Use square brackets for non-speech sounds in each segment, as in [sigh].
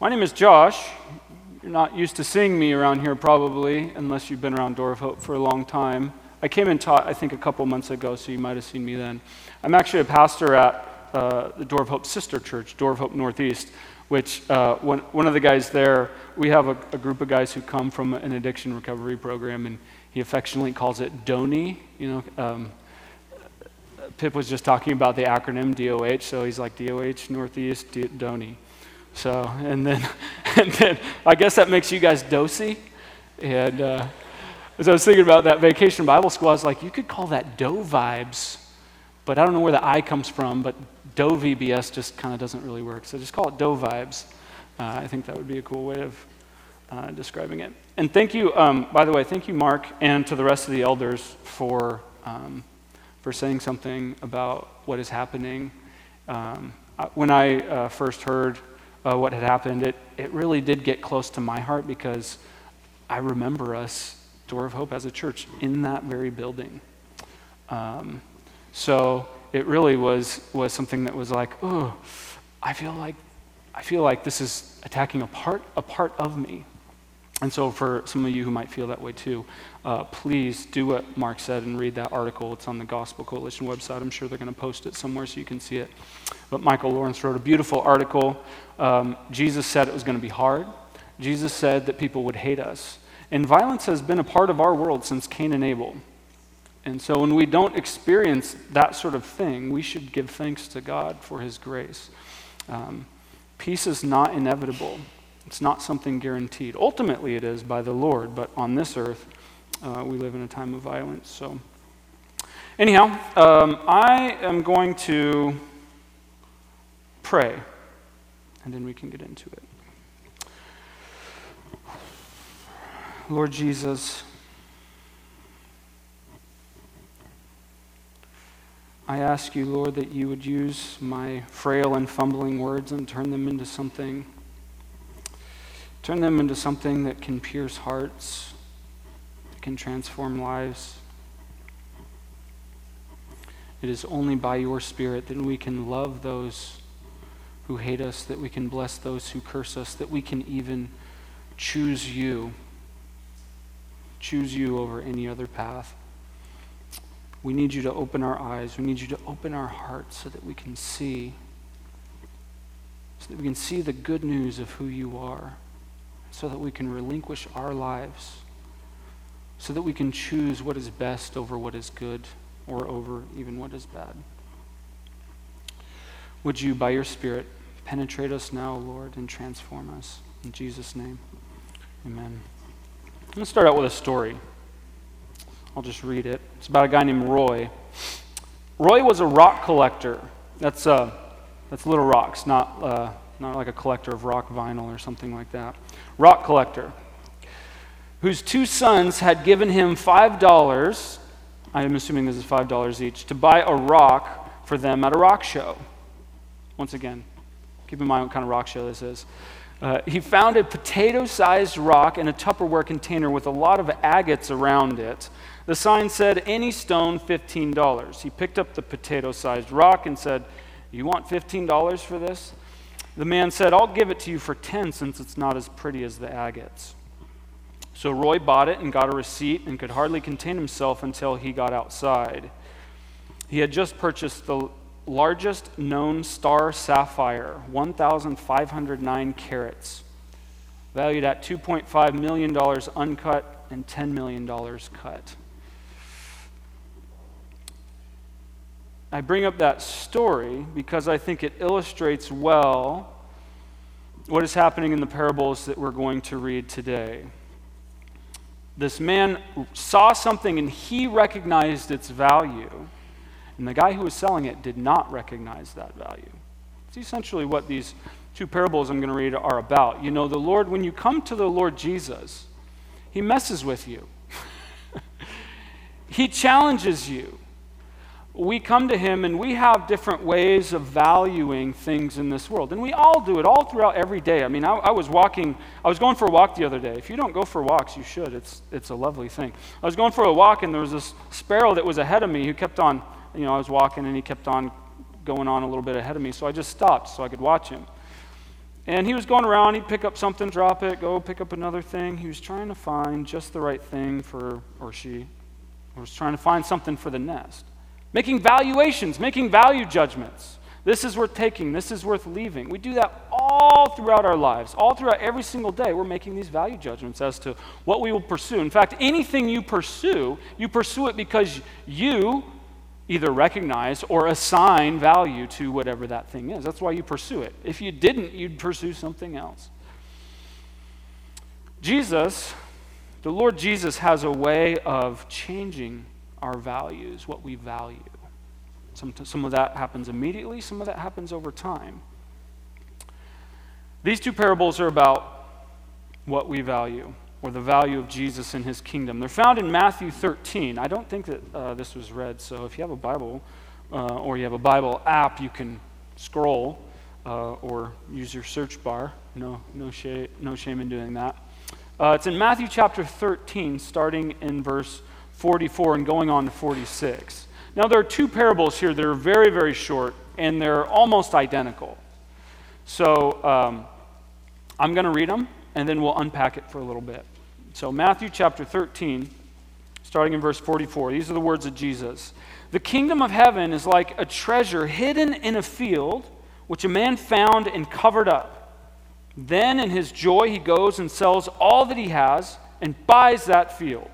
My name is Josh. You're not used to seeing me around here, probably, unless you've been around Door of Hope for a long time. I came and taught, I think, a couple months ago, so you might have seen me then. I'm actually a pastor at uh, the Door of Hope sister church, Door of Hope Northeast, which uh, one, one of the guys there, we have a, a, group of guys who come from an addiction recovery program, and he affectionately calls it DONY. You know, um, Pip was just talking about the acronym DOH, so he's like DOH Northeast, D- DONY. So, and then, [laughs] and then I guess that makes you guys dosy. And uh, as I was thinking about that vacation Bible school, I was like, you could call that dough vibes, but I don't know where the I comes from, but dough VBS just kind of doesn't really work. So just call it dough vibes. Uh, I think that would be a cool way of uh, describing it. And thank you, um, by the way, thank you, Mark, and to the rest of the elders for, um, for saying something about what is happening. Um, when I uh, first heard uh, what had happened, it, it really did get close to my heart because I remember us, Door of Hope, as a church in that very building. Um, so it really was, was something that was like, oh, I feel like, I feel like this is attacking a part, a part of me. And so, for some of you who might feel that way too, uh, please do what Mark said and read that article. It's on the Gospel Coalition website. I'm sure they're going to post it somewhere so you can see it. But Michael Lawrence wrote a beautiful article. Um, Jesus said it was going to be hard. Jesus said that people would hate us. And violence has been a part of our world since Cain and Abel. And so, when we don't experience that sort of thing, we should give thanks to God for his grace. Um, peace is not inevitable. It's not something guaranteed. Ultimately, it is by the Lord, but on this earth, uh, we live in a time of violence. So, anyhow, um, I am going to pray, and then we can get into it. Lord Jesus, I ask you, Lord, that you would use my frail and fumbling words and turn them into something Turn them into something that can pierce hearts, that can transform lives. It is only by your Spirit that we can love those who hate us, that we can bless those who curse us, that we can even choose you, choose you over any other path. We need you to open our eyes. We need you to open our hearts so that we can see, so that we can see the good news of who you are so that we can relinquish our lives, so that we can choose what is best over what is good or over even what is bad. Would you, by your Spirit, penetrate us now, Lord, and transform us? In Jesus' name, amen. To start out with a story. I'll just read it. It's about a guy named Roy. Roy was a rock collector. That's, uh, that's little rocks, not, uh, not like a collector of rock vinyl or something like that rock collector, whose two sons had given him $5, I'm assuming this is $5 each, to buy a rock for them at a rock show. Once again, keep in mind what kind of rock show this is. Uh, he found a potato sized rock in a Tupperware container with a lot of agates around it. The sign said, Any stone, $15. He picked up the potato sized rock and said, You want $15 for this? The man said, I'll give it to you for 10 since it's not as pretty as the agates. So Roy bought it and got a receipt and could hardly contain himself until he got outside. He had just purchased the largest known star sapphire, 1,509 carats, valued at $2.5 million uncut and $10 million cut. I bring up that story because I think it illustrates well what is happening in the parables that we're going to read today. This man saw something and he recognized its value, and the guy who was selling it did not recognize that value. It's essentially what these two parables I'm going to read are about. You know, the Lord, when you come to the Lord Jesus, he messes with you, [laughs] he challenges you we come to him and we have different ways of valuing things in this world. And we all do it all throughout every day. I mean, I, I, was walking, I was going for a walk the other day. If you don't go for walks, you should. It's, it's a lovely thing. I was going for a walk and there was this sparrow that was ahead of me who kept on, you know, I was walking and he kept on going on a little bit ahead of me. So I just stopped so I could watch him. And he was going around, he'd pick up something, drop it, go pick up another thing. He was trying to find just the right thing for, or she was trying to find something for the nest. Making valuations, making value judgments. This is worth taking, this is worth leaving. We do that all throughout our lives, all throughout every single day. We're making these value judgments as to what we will pursue. In fact, anything you pursue, you pursue it because you either recognize or assign value to whatever that thing is. That's why you pursue it. If you didn't, you'd pursue something else. Jesus, the Lord Jesus, has a way of changing our values, what we value. Some, some of that happens immediately, some of that happens over time. These two parables are about what we value or the value of Jesus and his kingdom. They're found in Matthew 13. I don't think that uh, this was read, so if you have a Bible uh, or you have a Bible app, you can scroll uh, or use your search bar. No, no, shame, no shame in doing that. Uh, it's in Matthew chapter 13, starting in verse 44 and going on to 46. Now, there are two parables here that are very, very short, and they're almost identical. So um, I'm going to read them, and then we'll unpack it for a little bit. So, Matthew chapter 13, starting in verse 44, these are the words of Jesus. The kingdom of heaven is like a treasure hidden in a field, which a man found and covered up. Then, in his joy, he goes and sells all that he has and buys that field.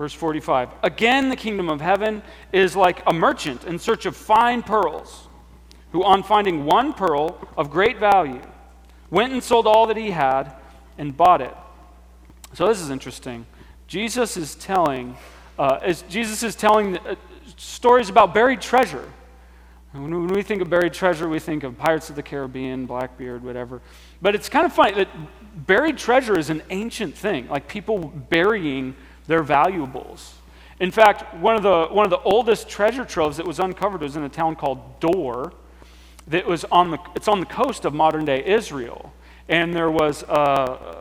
Verse 45 Again, the kingdom of heaven is like a merchant in search of fine pearls, who, on finding one pearl of great value, went and sold all that he had and bought it. So this is interesting. Jesus is telling, uh, as Jesus is telling uh, stories about buried treasure. When we think of buried treasure, we think of Pirates of the Caribbean, Blackbeard, whatever. But it's kind of funny that buried treasure is an ancient thing, like people burying their valuables. In fact, one of the, one of the oldest treasure troves that was uncovered was in a town called Dor. That was on the, it's on the coast of modern day Israel. And there was uh,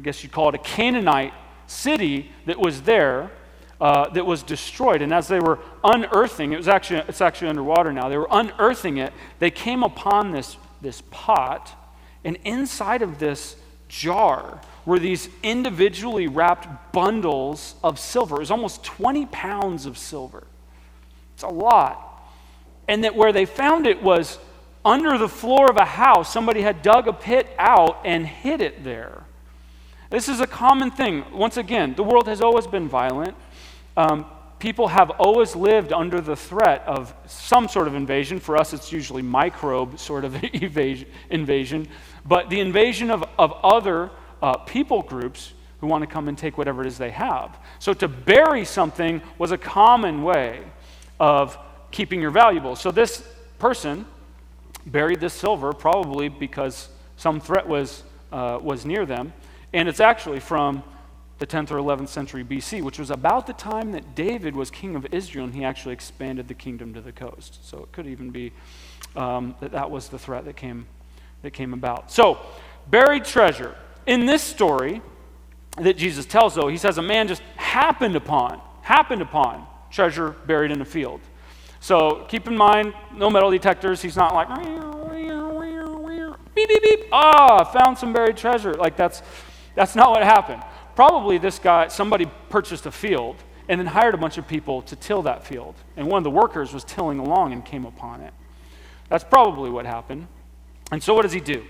I guess you'd call it a Canaanite city that was there uh, that was destroyed. And as they were unearthing, it was actually, it's actually underwater now, they were unearthing it, they came upon this, this pot, and inside of this jar were these individually wrapped bundles of silver. It was almost 20 pounds of silver. It's a lot. And that where they found it was under the floor of a house. Somebody had dug a pit out and hid it there. This is a common thing. Once again, the world has always been violent. Um, people have always lived under the threat of some sort of invasion. For us, it's usually microbe sort of [laughs] invasion. But the invasion of, of other uh, people groups who want to come and take whatever it is they have. So to bury something was a common way of keeping your valuables. So this person buried this silver probably because some threat was, uh, was near them. And it's actually from the 10th or 11th century BC, which was about the time that David was king of Israel and he actually expanded the kingdom to the coast. So it could even be um, that that was the threat that came, that came about. So, buried treasure. In this story that Jesus tells, though, he says a man just happened upon, happened upon treasure buried in a field. So keep in mind, no metal detectors. He's not like, beep, beep, beep. Ah, found some buried treasure. Like that's that's not what happened. Probably this guy, somebody purchased a field and then hired a bunch of people to till that field. And one of the workers was tilling along and came upon it. That's probably what happened. And so what does he do?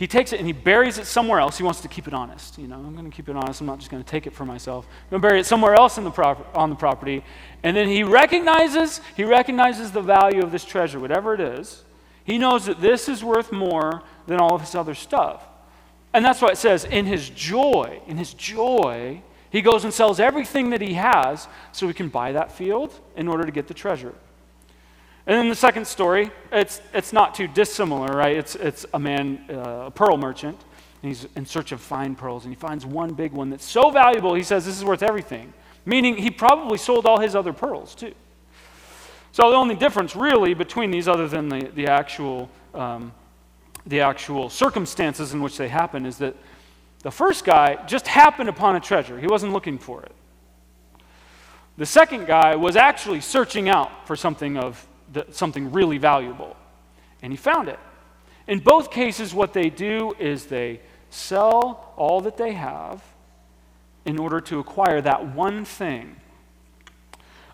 He takes it and he buries it somewhere else. He wants to keep it honest. You know, I'm going to keep it honest. I'm not just going to take it for myself. I'm going to bury it somewhere else the prop- on the property. And then he recognizes, he recognizes the value of this treasure, whatever it is. He knows that this is worth more than all of his other stuff. And that's why it says, in his joy, in his joy, he goes and sells everything that he has so he can buy that field in order to get the treasure. And then the second story, it's, it's not too dissimilar, right? It's, it's a man, uh, a pearl merchant, and he's in search of fine pearls, and he finds one big one that's so valuable, he says, This is worth everything. Meaning he probably sold all his other pearls too. So the only difference really between these, other than the, the actual um, the actual circumstances in which they happen is that the first guy just happened upon a treasure, he wasn't looking for it. The second guy was actually searching out for something of the, something really valuable, and he found it. In both cases, what they do is they sell all that they have in order to acquire that one thing.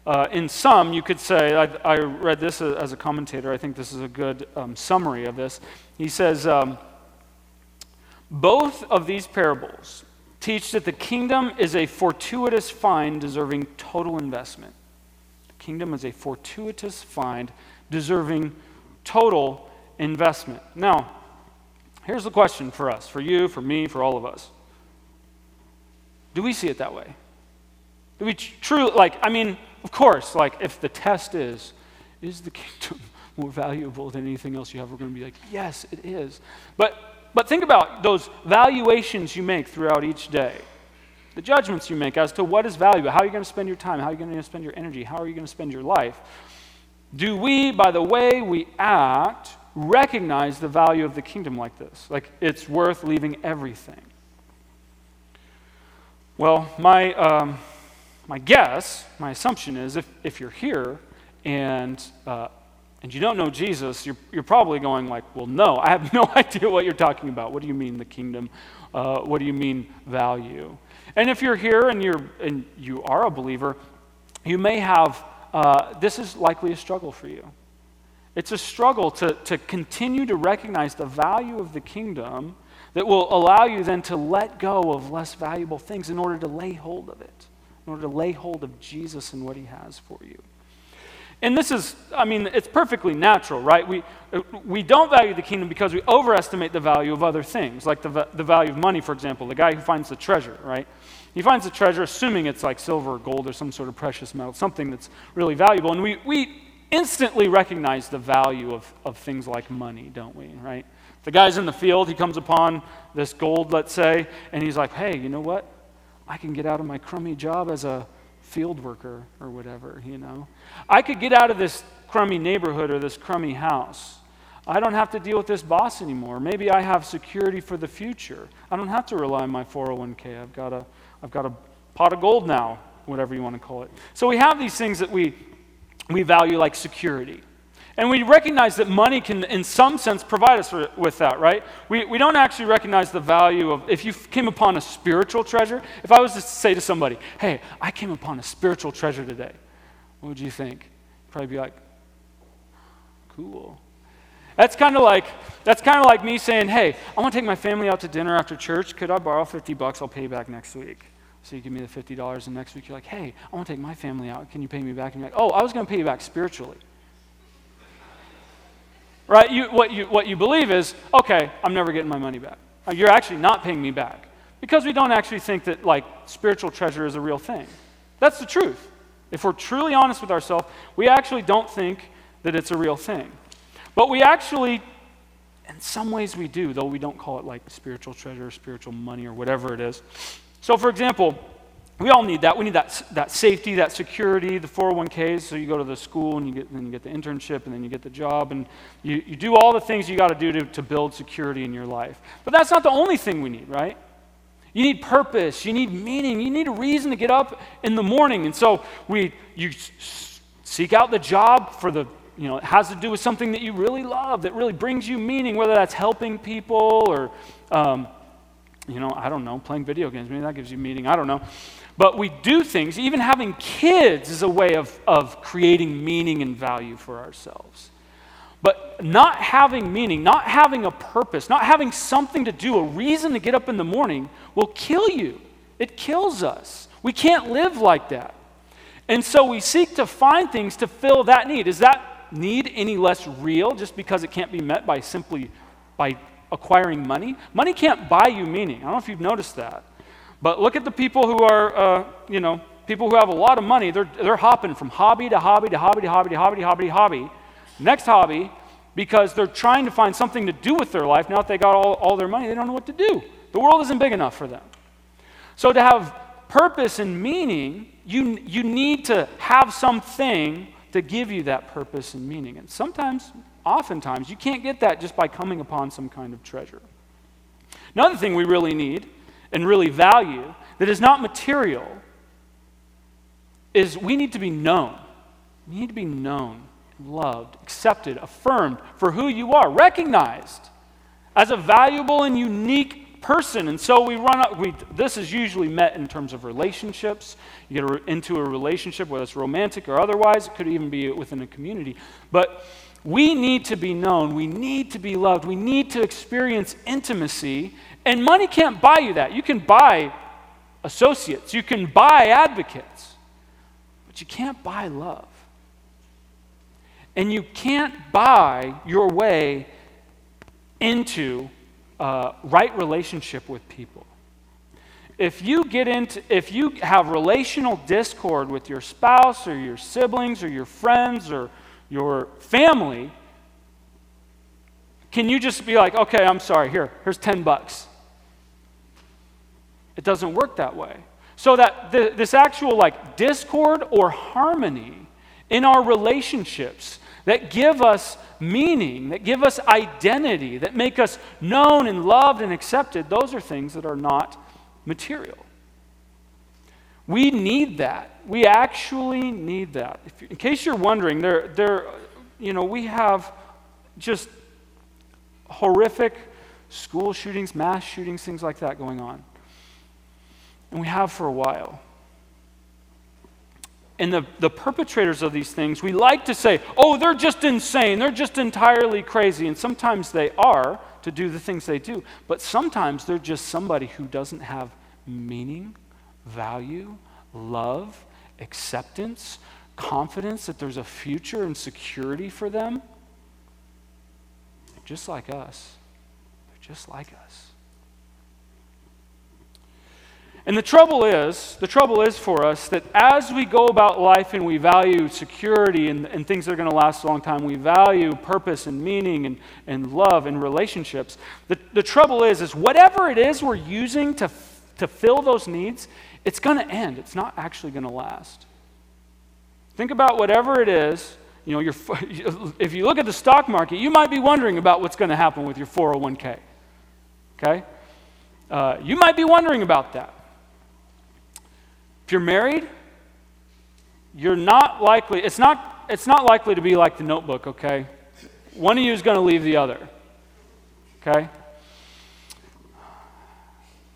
Uh, in some, you could say, I, I, read this as a commentator, I think this is a good um, summary of this. He says, um, both of these parables teach that the kingdom is a fortuitous find deserving total investment. Kingdom is a fortuitous find deserving total investment. Now, here's the question for us, for you, for me, for all of us. Do we see it that way? Do we truly, like, I mean, of course, like, if the test is, is the kingdom [laughs] more valuable than anything else you have, we're going to be like, yes, it is. But, but think about those valuations you make throughout each day. The judgments you make as to what is valuable, how you're you going to spend your time, how you're you going to spend your energy, how are you going to spend your life. Do we, by the way we act, recognize the value of the kingdom like this. Like it's worth leaving everything. Well, my, um, my guess, my assumption is if, if you're here and, uh, and you don't know Jesus, you're, you're probably going like, well, no, I have [laughs] no idea what you're talking about. What do you mean the kingdom? Uh, what do you mean value? And if you're here and, you're, and you are a believer, you may have, uh, this is likely a struggle for you. It's a struggle to, to continue to recognize the value of the kingdom that will allow you then to let go of less valuable things in order to lay hold of it, in order to lay hold of Jesus and what he has for you. And this is, I mean, it's perfectly natural, right? We, we don't value the kingdom because we overestimate the value of other things, like the, the value of money, for example. The guy who finds the treasure, right? He finds the treasure, assuming it's like silver or gold or some sort of precious metal, something that's really valuable. And we, we instantly recognize the value of, of things like money, don't we, right? The guy's in the field, he comes upon this gold, let's say, and he's like, hey, you know what? I can get out of my crummy job as a field worker or whatever, you know? I could get out of this crummy neighborhood or this crummy house. I don't have to deal with this boss anymore. Maybe I have security for the future. I don't have to rely on my 401k. I've got a, I've got a pot of gold now, whatever you want to call it. So we have these things that we we value like security. And we recognize that money can, in some sense, provide us with that, right? We, we don't actually recognize the value of, if you came upon a spiritual treasure, if I was to say to somebody, hey, I came upon a spiritual treasure today, what would you think? Probably be like, cool. That's kind of like, that's kind of like me saying, hey, I want to take my family out to dinner after church. Could I borrow 50 bucks? I'll pay you back next week. So you give me the $50, and next week you're like, hey, I want to take my family out. Can you pay me back? And you're like, oh, I was going to pay you back spiritually. Right? You, what, you, what you believe is, okay, I'm never getting my money back. Uh, you're actually not paying me back. Because we don't actually think that, like, spiritual treasure is a real thing. That's the truth. If we're truly honest with ourselves, we actually don't think that it's a real thing. But we actually, in some ways, we do, though we don't call it like spiritual treasure, spiritual money, or whatever it is. So, for example, we all need that. We need that, that safety, that security, the 401ks. So you go to the school and you get, then you get the internship and then you get the job and you, you do all the things you got to do to, to build security in your life. But that's not the only thing we need, right? You need purpose. You need meaning. You need a reason to get up in the morning. And so we, you seek out the job for the, you know, it has to do with something that you really love, that really brings you meaning, whether that's helping people or, um, you know, I don't know, playing video games. Maybe that gives you meaning. I don't know. But we do things, even having kids is a way of, of creating meaning and value for ourselves. But not having meaning, not having a purpose, not having something to do, a reason to get up in the morning, will kill you. It kills us. We can't live like that. And so we seek to find things to fill that need. Is that need any less real just because it can't be met by simply by acquiring money. Money can't buy you meaning. I don't know if you've noticed that. But look at the people who are, uh, you know, people who have a lot of money. They're, they're hopping from hobby to hobby to hobby to hobby to hobby to hobby to hobby. Next hobby, because they're trying to find something to do with their life. Now that they got all, all their money, they don't know what to do. The world isn't big enough for them. So to have purpose and meaning, you, you need to have something to give you that purpose and meaning. And sometimes oftentimes, you can't get that just by coming upon some kind of treasure. Another thing we really need and really value that is not material is we need to be known. We need to be known, loved, accepted, affirmed for who you are, recognized as a valuable and unique person. And so we run up, we, this is usually met in terms of relationships. You get into a relationship, whether it's romantic or otherwise, it could even be within a community. But we need to be known, we need to be loved, we need to experience intimacy, and money can't buy you that. You can buy associates, you can buy advocates, but you can't buy love. And you can't buy your way into a right relationship with people. If you get into, if you have relational discord with your spouse or your siblings or your friends or your family, can you just be like, okay, I'm sorry, here, here's 10 bucks? It doesn't work that way. So that the, this actual like discord or harmony in our relationships that give us meaning, that give us identity, that make us known and loved and accepted, those are things that are not material. We need that. We actually need that. If, in case you're wondering, there, there, you know, we have just horrific school shootings, mass shootings, things like that going on. And we have for a while. And the, the perpetrators of these things, we like to say, oh, they're just insane. They're just entirely crazy. And sometimes they are to do the things they do. But sometimes they're just somebody who doesn't have meaning, value, love, acceptance, confidence that there's a future and security for them. They're Just like us. They're just like us. And the trouble is, the trouble is for us that as we go about life and we value security and, and things that are going to last a long time, we value purpose and meaning and, and love and relationships. The, the trouble is, is whatever it is we're using to, to fill those needs, it's going to end. It's not actually going to last. Think about whatever it is. You know, [laughs] if you look at the stock market, you might be wondering about what's going to happen with your 401k. Okay? Uh, you might be wondering about that. If you're married, you're not likely, it's not, it's not likely to be like the notebook, okay? One of you is going to leave the other, okay?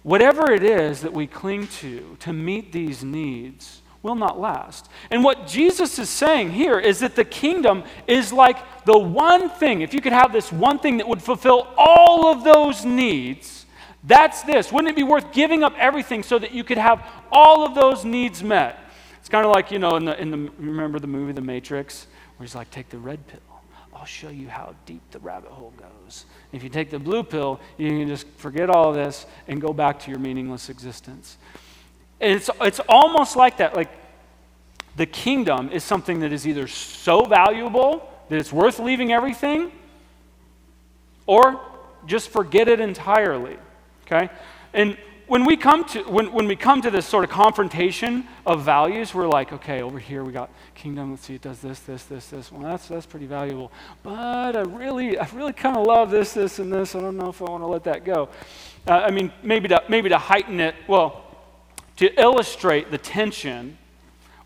Whatever it is that we cling to to meet these needs will not last. And what Jesus is saying here is that the kingdom is like the one thing, if you could have this one thing that would fulfill all of those needs that's this. Wouldn't it be worth giving up everything so that you could have all of those needs met? It's kind of like, you know, in the, in the, remember the movie The Matrix, where he's like, take the red pill. I'll show you how deep the rabbit hole goes. If you take the blue pill, you can just forget all of this and go back to your meaningless existence. And it's, it's almost like that. Like the kingdom is something that is either so valuable that it's worth leaving everything, or just forget it entirely. Okay? And when we come to when, when we come to this sort of confrontation of values, we're like, okay, over here we got kingdom. Let's see, it does this, this, this, this. Well, that's that's pretty valuable. But I really, I really kind of love this, this, and this. I don't know if I want to let that go. Uh, I mean, maybe to maybe to heighten it. Well, to illustrate the tension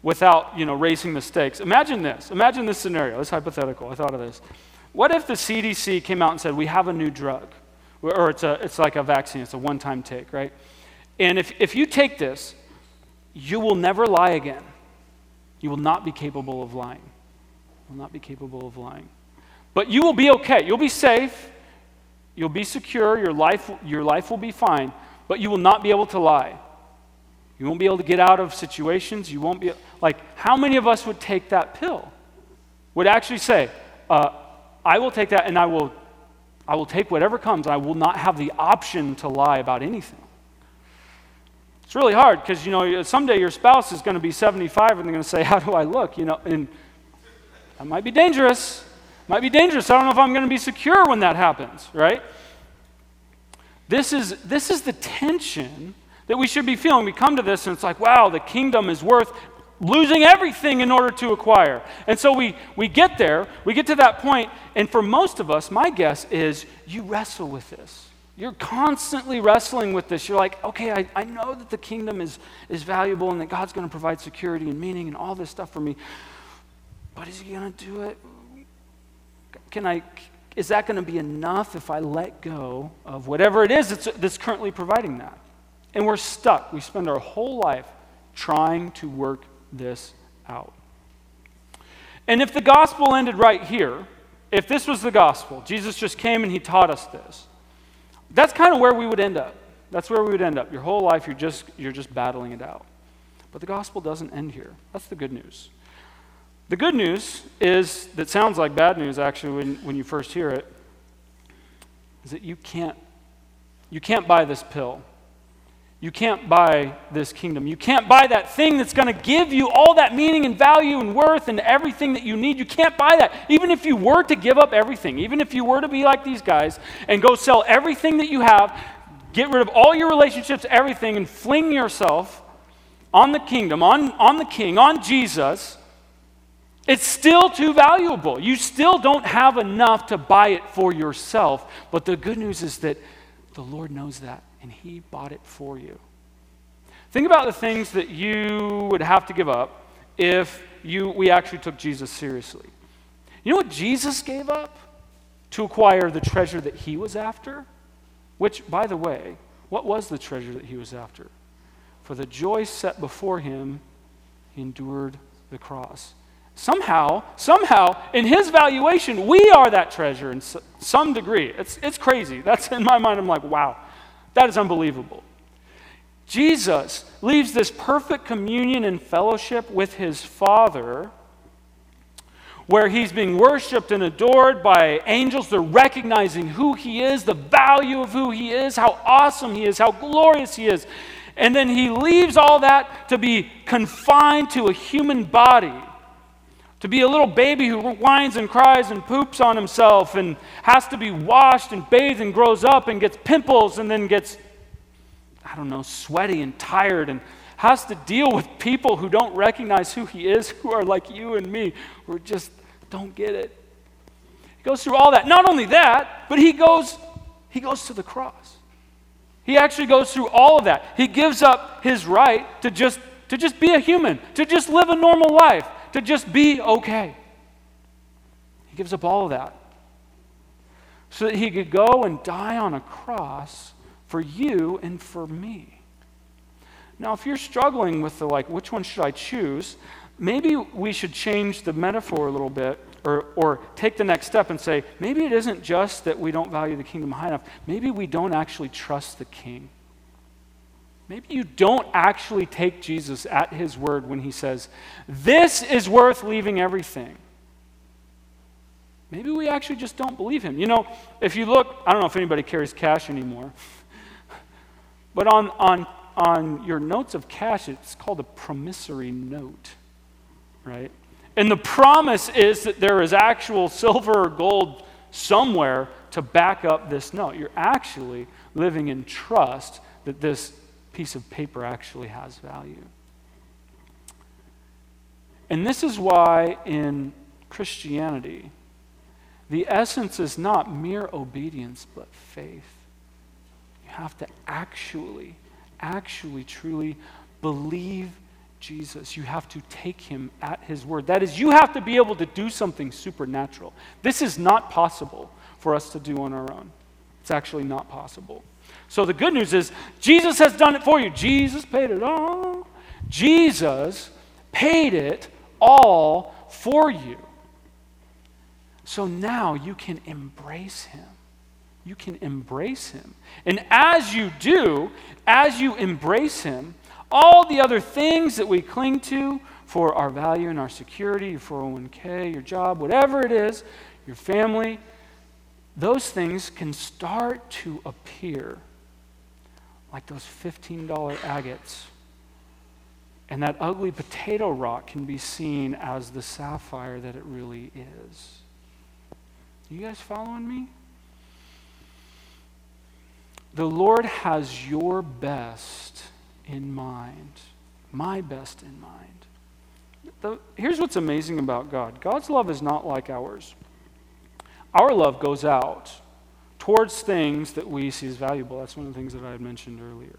without you know raising the stakes. Imagine this. Imagine this scenario. This hypothetical. I thought of this. What if the CDC came out and said we have a new drug? Or it's, a, it's like a vaccine, it's a one time take, right? And if, if you take this, you will never lie again. You will not be capable of lying. You will not be capable of lying. But you will be okay. You'll be safe. You'll be secure. Your life, your life will be fine. But you will not be able to lie. You won't be able to get out of situations. You won't be, like, how many of us would take that pill? Would actually say, uh, I will take that and I will I will take whatever comes. I will not have the option to lie about anything. It's really hard because, you know, someday your spouse is going to be 75 and they're going to say, How do I look? You know, and that might be dangerous. Might be dangerous. I don't know if I'm going to be secure when that happens, right? This is, this is the tension that we should be feeling. We come to this and it's like, wow, the kingdom is worth losing everything in order to acquire. And so we, we get there, we get to that point, and for most of us, my guess is you wrestle with this. You're constantly wrestling with this. You're like, okay, I, I know that the kingdom is, is valuable and that God's going to provide security and meaning and all this stuff for me, but is he going to do it? Can I, is that going to be enough if I let go of whatever it is that's, that's currently providing that? And we're stuck. We spend our whole life trying to work this out. And if the gospel ended right here, if this was the gospel, Jesus just came and he taught us this, that's kind of where we would end up. That's where we would end up. Your whole life, you're just, you're just battling it out. But the gospel doesn't end here. That's the good news. The good news is, that sounds like bad news actually when, when you first hear it, is that you can't, you can't buy this pill. You can't buy this kingdom. You can't buy that thing that's going to give you all that meaning and value and worth and everything that you need. You can't buy that. Even if you were to give up everything, even if you were to be like these guys and go sell everything that you have, get rid of all your relationships, everything, and fling yourself on the kingdom, on, on the king, on Jesus it's still too valuable. You still don't have enough to buy it for yourself. But the good news is that the Lord knows that, and He bought it for you. Think about the things that you would have to give up if you, we actually took Jesus seriously. You know what Jesus gave up to acquire the treasure that He was after? Which, by the way, what was the treasure that He was after? For the joy set before Him, He endured the cross. Somehow, somehow, in his valuation, we are that treasure in some degree. It's, it's crazy. That's in my mind, I'm like, wow, that is unbelievable. Jesus leaves this perfect communion and fellowship with his Father, where he's being worshiped and adored by angels. They're recognizing who he is, the value of who he is, how awesome he is, how glorious he is. And then he leaves all that to be confined to a human body to be a little baby who whines and cries and poops on himself and has to be washed and bathed and grows up and gets pimples and then gets, I don't know, sweaty and tired and has to deal with people who don't recognize who he is, who are like you and me, who just don't get it. He goes through all that. Not only that, but he goes, he goes to the cross. He actually goes through all of that. He gives up his right to just, to just be a human, to just live a normal life to just be okay. He gives up all of that so that he could go and die on a cross for you and for me. Now, if you're struggling with the like, which one should I choose? Maybe we should change the metaphor a little bit or, or take the next step and say, maybe it isn't just that we don't value the kingdom high enough. Maybe we don't actually trust the king. Maybe you don't actually take Jesus at his word when he says, This is worth leaving everything. Maybe we actually just don't believe him. You know, if you look, I don't know if anybody carries cash anymore, [laughs] but on, on, on your notes of cash, it's called a promissory note, right? And the promise is that there is actual silver or gold somewhere to back up this note. You're actually living in trust that this piece of paper actually has value. And this is why in Christianity, the essence is not mere obedience, but faith. You have to actually, actually, truly believe Jesus. You have to take him at his word. That is, you have to be able to do something supernatural. This is not possible for us to do on our own. It's actually not possible. So the good news is Jesus has done it for you. Jesus paid it all. Jesus paid it all for you. So now you can embrace him. You can embrace him. And as you do, as you embrace him, all the other things that we cling to for our value and our security, your 401k, your job, whatever it is, your family, those things can start to appear like those $15 agates. And that ugly potato rock can be seen as the sapphire that it really is. You guys following me? The Lord has your best in mind, my best in mind. The, here's what's amazing about God God's love is not like ours. Our love goes out towards things that we see as valuable. That's one of the things that I had mentioned earlier.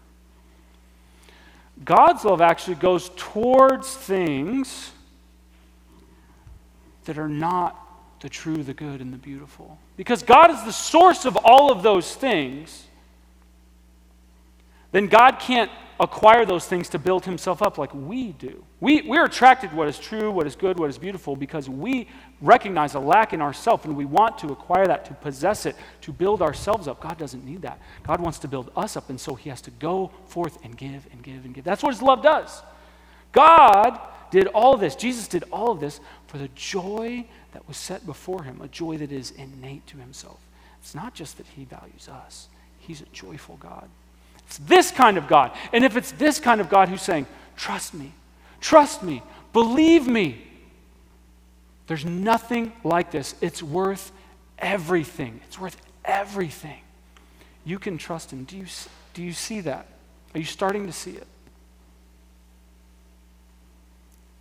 God's love actually goes towards things that are not the true, the good, and the beautiful. Because God is the source of all of those things, then God can't acquire those things to build himself up like we do. We, we're attracted to what is true, what is good, what is beautiful, because we recognize a lack in ourselves and we want to acquire that, to possess it, to build ourselves up. God doesn't need that. God wants to build us up, and so he has to go forth and give and give and give. That's what his love does. God did all of this, Jesus did all of this for the joy that was set before him, a joy that is innate to himself. It's not just that he values us, he's a joyful God. It's this kind of God. And if it's this kind of God who's saying, trust me, trust me, believe me, there's nothing like this. It's worth everything. It's worth everything. You can trust him. Do you, do you see that? Are you starting to see it?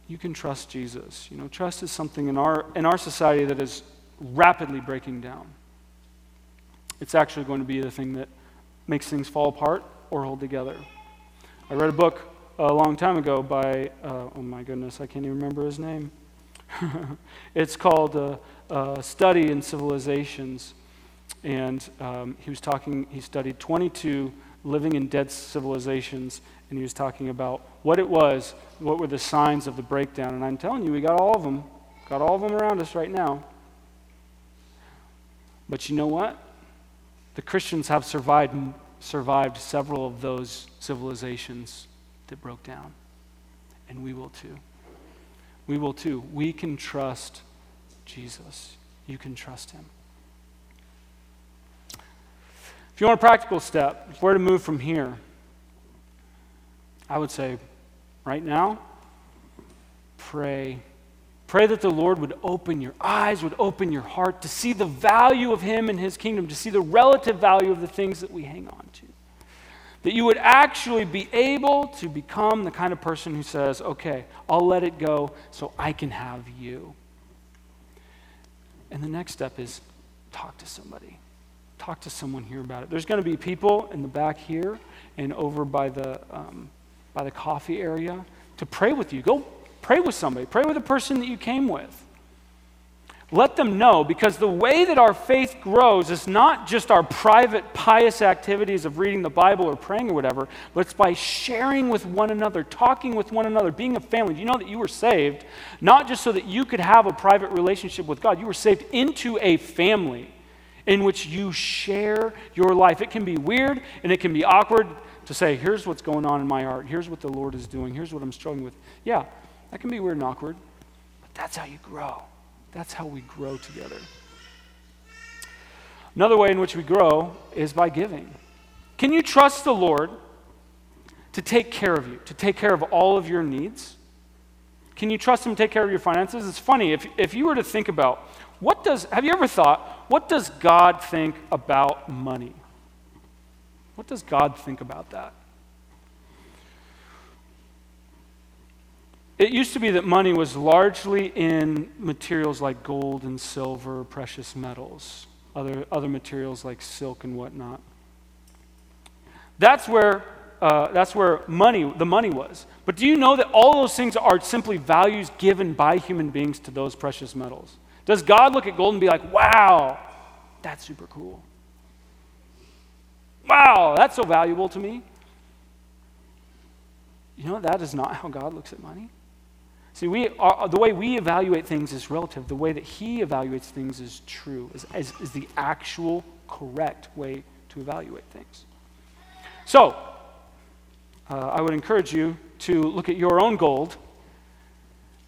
You can trust Jesus. You know, trust is something in our, in our society that is rapidly breaking down. It's actually going to be the thing that makes things fall apart or hold together. I read a book a long time ago by, uh, oh my goodness, I can't even remember his name. [laughs] it's called uh, uh, Study in Civilizations. And um, he was talking, he studied 22 living and dead civilizations, and he was talking about what it was, what were the signs of the breakdown. And I'm telling you, we got all of them, got all of them around us right now. But you know what? The Christians have survived survived several of those civilizations that broke down. And we will too. We will too. We can trust Jesus. You can trust him. If you want a practical step, where to move from here, I would say right now, pray Pray that the Lord would open your eyes, would open your heart to see the value of Him and His kingdom, to see the relative value of the things that we hang on to. That you would actually be able to become the kind of person who says, okay, I'll let it go so I can have you. And the next step is talk to somebody. Talk to someone here about it. There's going to be people in the back here and over by the, um, by the coffee area to pray with you. Go Pray with somebody, pray with a person that you came with. Let them know because the way that our faith grows is not just our private pious activities of reading the Bible or praying or whatever, but it's by sharing with one another, talking with one another, being a family. You know that you were saved not just so that you could have a private relationship with God? You were saved into a family in which you share your life. It can be weird and it can be awkward to say, here's what's going on in my heart, here's what the Lord is doing, here's what I'm struggling with. Yeah, that can be weird and awkward, but that's how you grow. That's how we grow together. Another way in which we grow is by giving. Can you trust the Lord to take care of you, to take care of all of your needs? Can you trust Him to take care of your finances? It's funny, if, if you were to think about what does, have you ever thought, what does God think about money? What does God think about that? It used to be that money was largely in materials like gold and silver, precious metals, other, other materials like silk and whatnot. That's where, uh, that's where money, the money was. But do you know that all those things are simply values given by human beings to those precious metals? Does God look at gold and be like, wow, that's super cool? Wow, that's so valuable to me. You know, that is not how God looks at money. See, we are, the way we evaluate things is relative. The way that he evaluates things is true, is, is, is the actual correct way to evaluate things. So, uh, I would encourage you to look at your own gold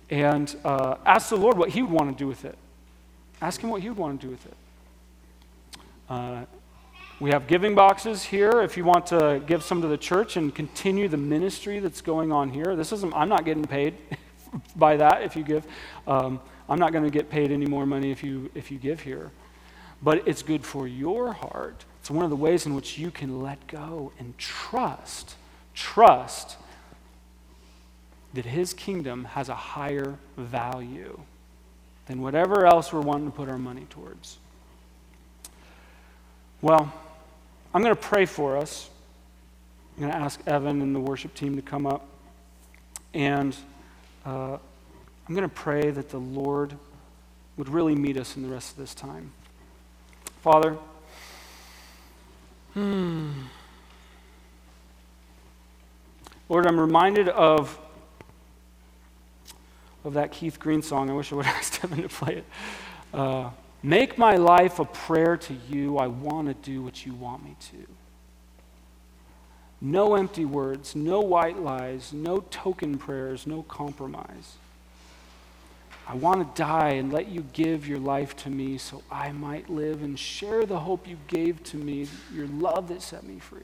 and uh, ask the Lord what he would want to do with it. Ask him what he would want to do with it. Uh, we have giving boxes here if you want to give some to the church and continue the ministry that's going on here. This isn't, I'm not getting paid. [laughs] by that if you give. Um, I'm not going to get paid any more money if you, if you give here. But it's good for your heart. It's one of the ways in which you can let go and trust, trust that His kingdom has a higher value than whatever else we're wanting to put our money towards. Well, I'm going to pray for us. I'm going to ask Evan and the worship team to come up. And uh, I'm going to pray that the Lord would really meet us in the rest of this time. Father, hmm. Lord, I'm reminded of, of that Keith Green song. I wish I would have [laughs] asked Evan to play it. Uh, Make my life a prayer to you. I want to do what you want me to. No empty words, no white lies, no token prayers, no compromise. I want to die and let you give your life to me so I might live and share the hope you gave to me, your love that set me free.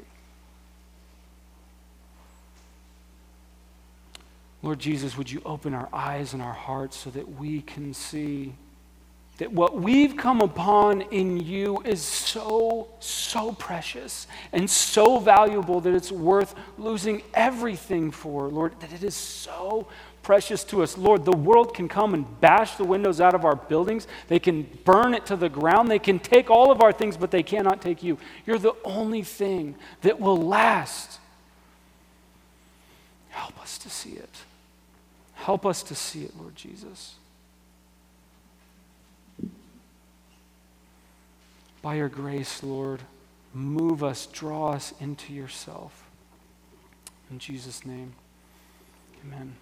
Lord Jesus, would you open our eyes and our hearts so that we can see that what we've come upon in you is so, so precious and so valuable that it's worth losing everything for, Lord, that it is so precious to us. Lord, the world can come and bash the windows out of our buildings, they can burn it to the ground, they can take all of our things, but they cannot take you. You're the only thing that will last. Help us to see it. Help us to see it, Lord Jesus. By your grace, Lord, move us, draw us into yourself. In Jesus' name, amen.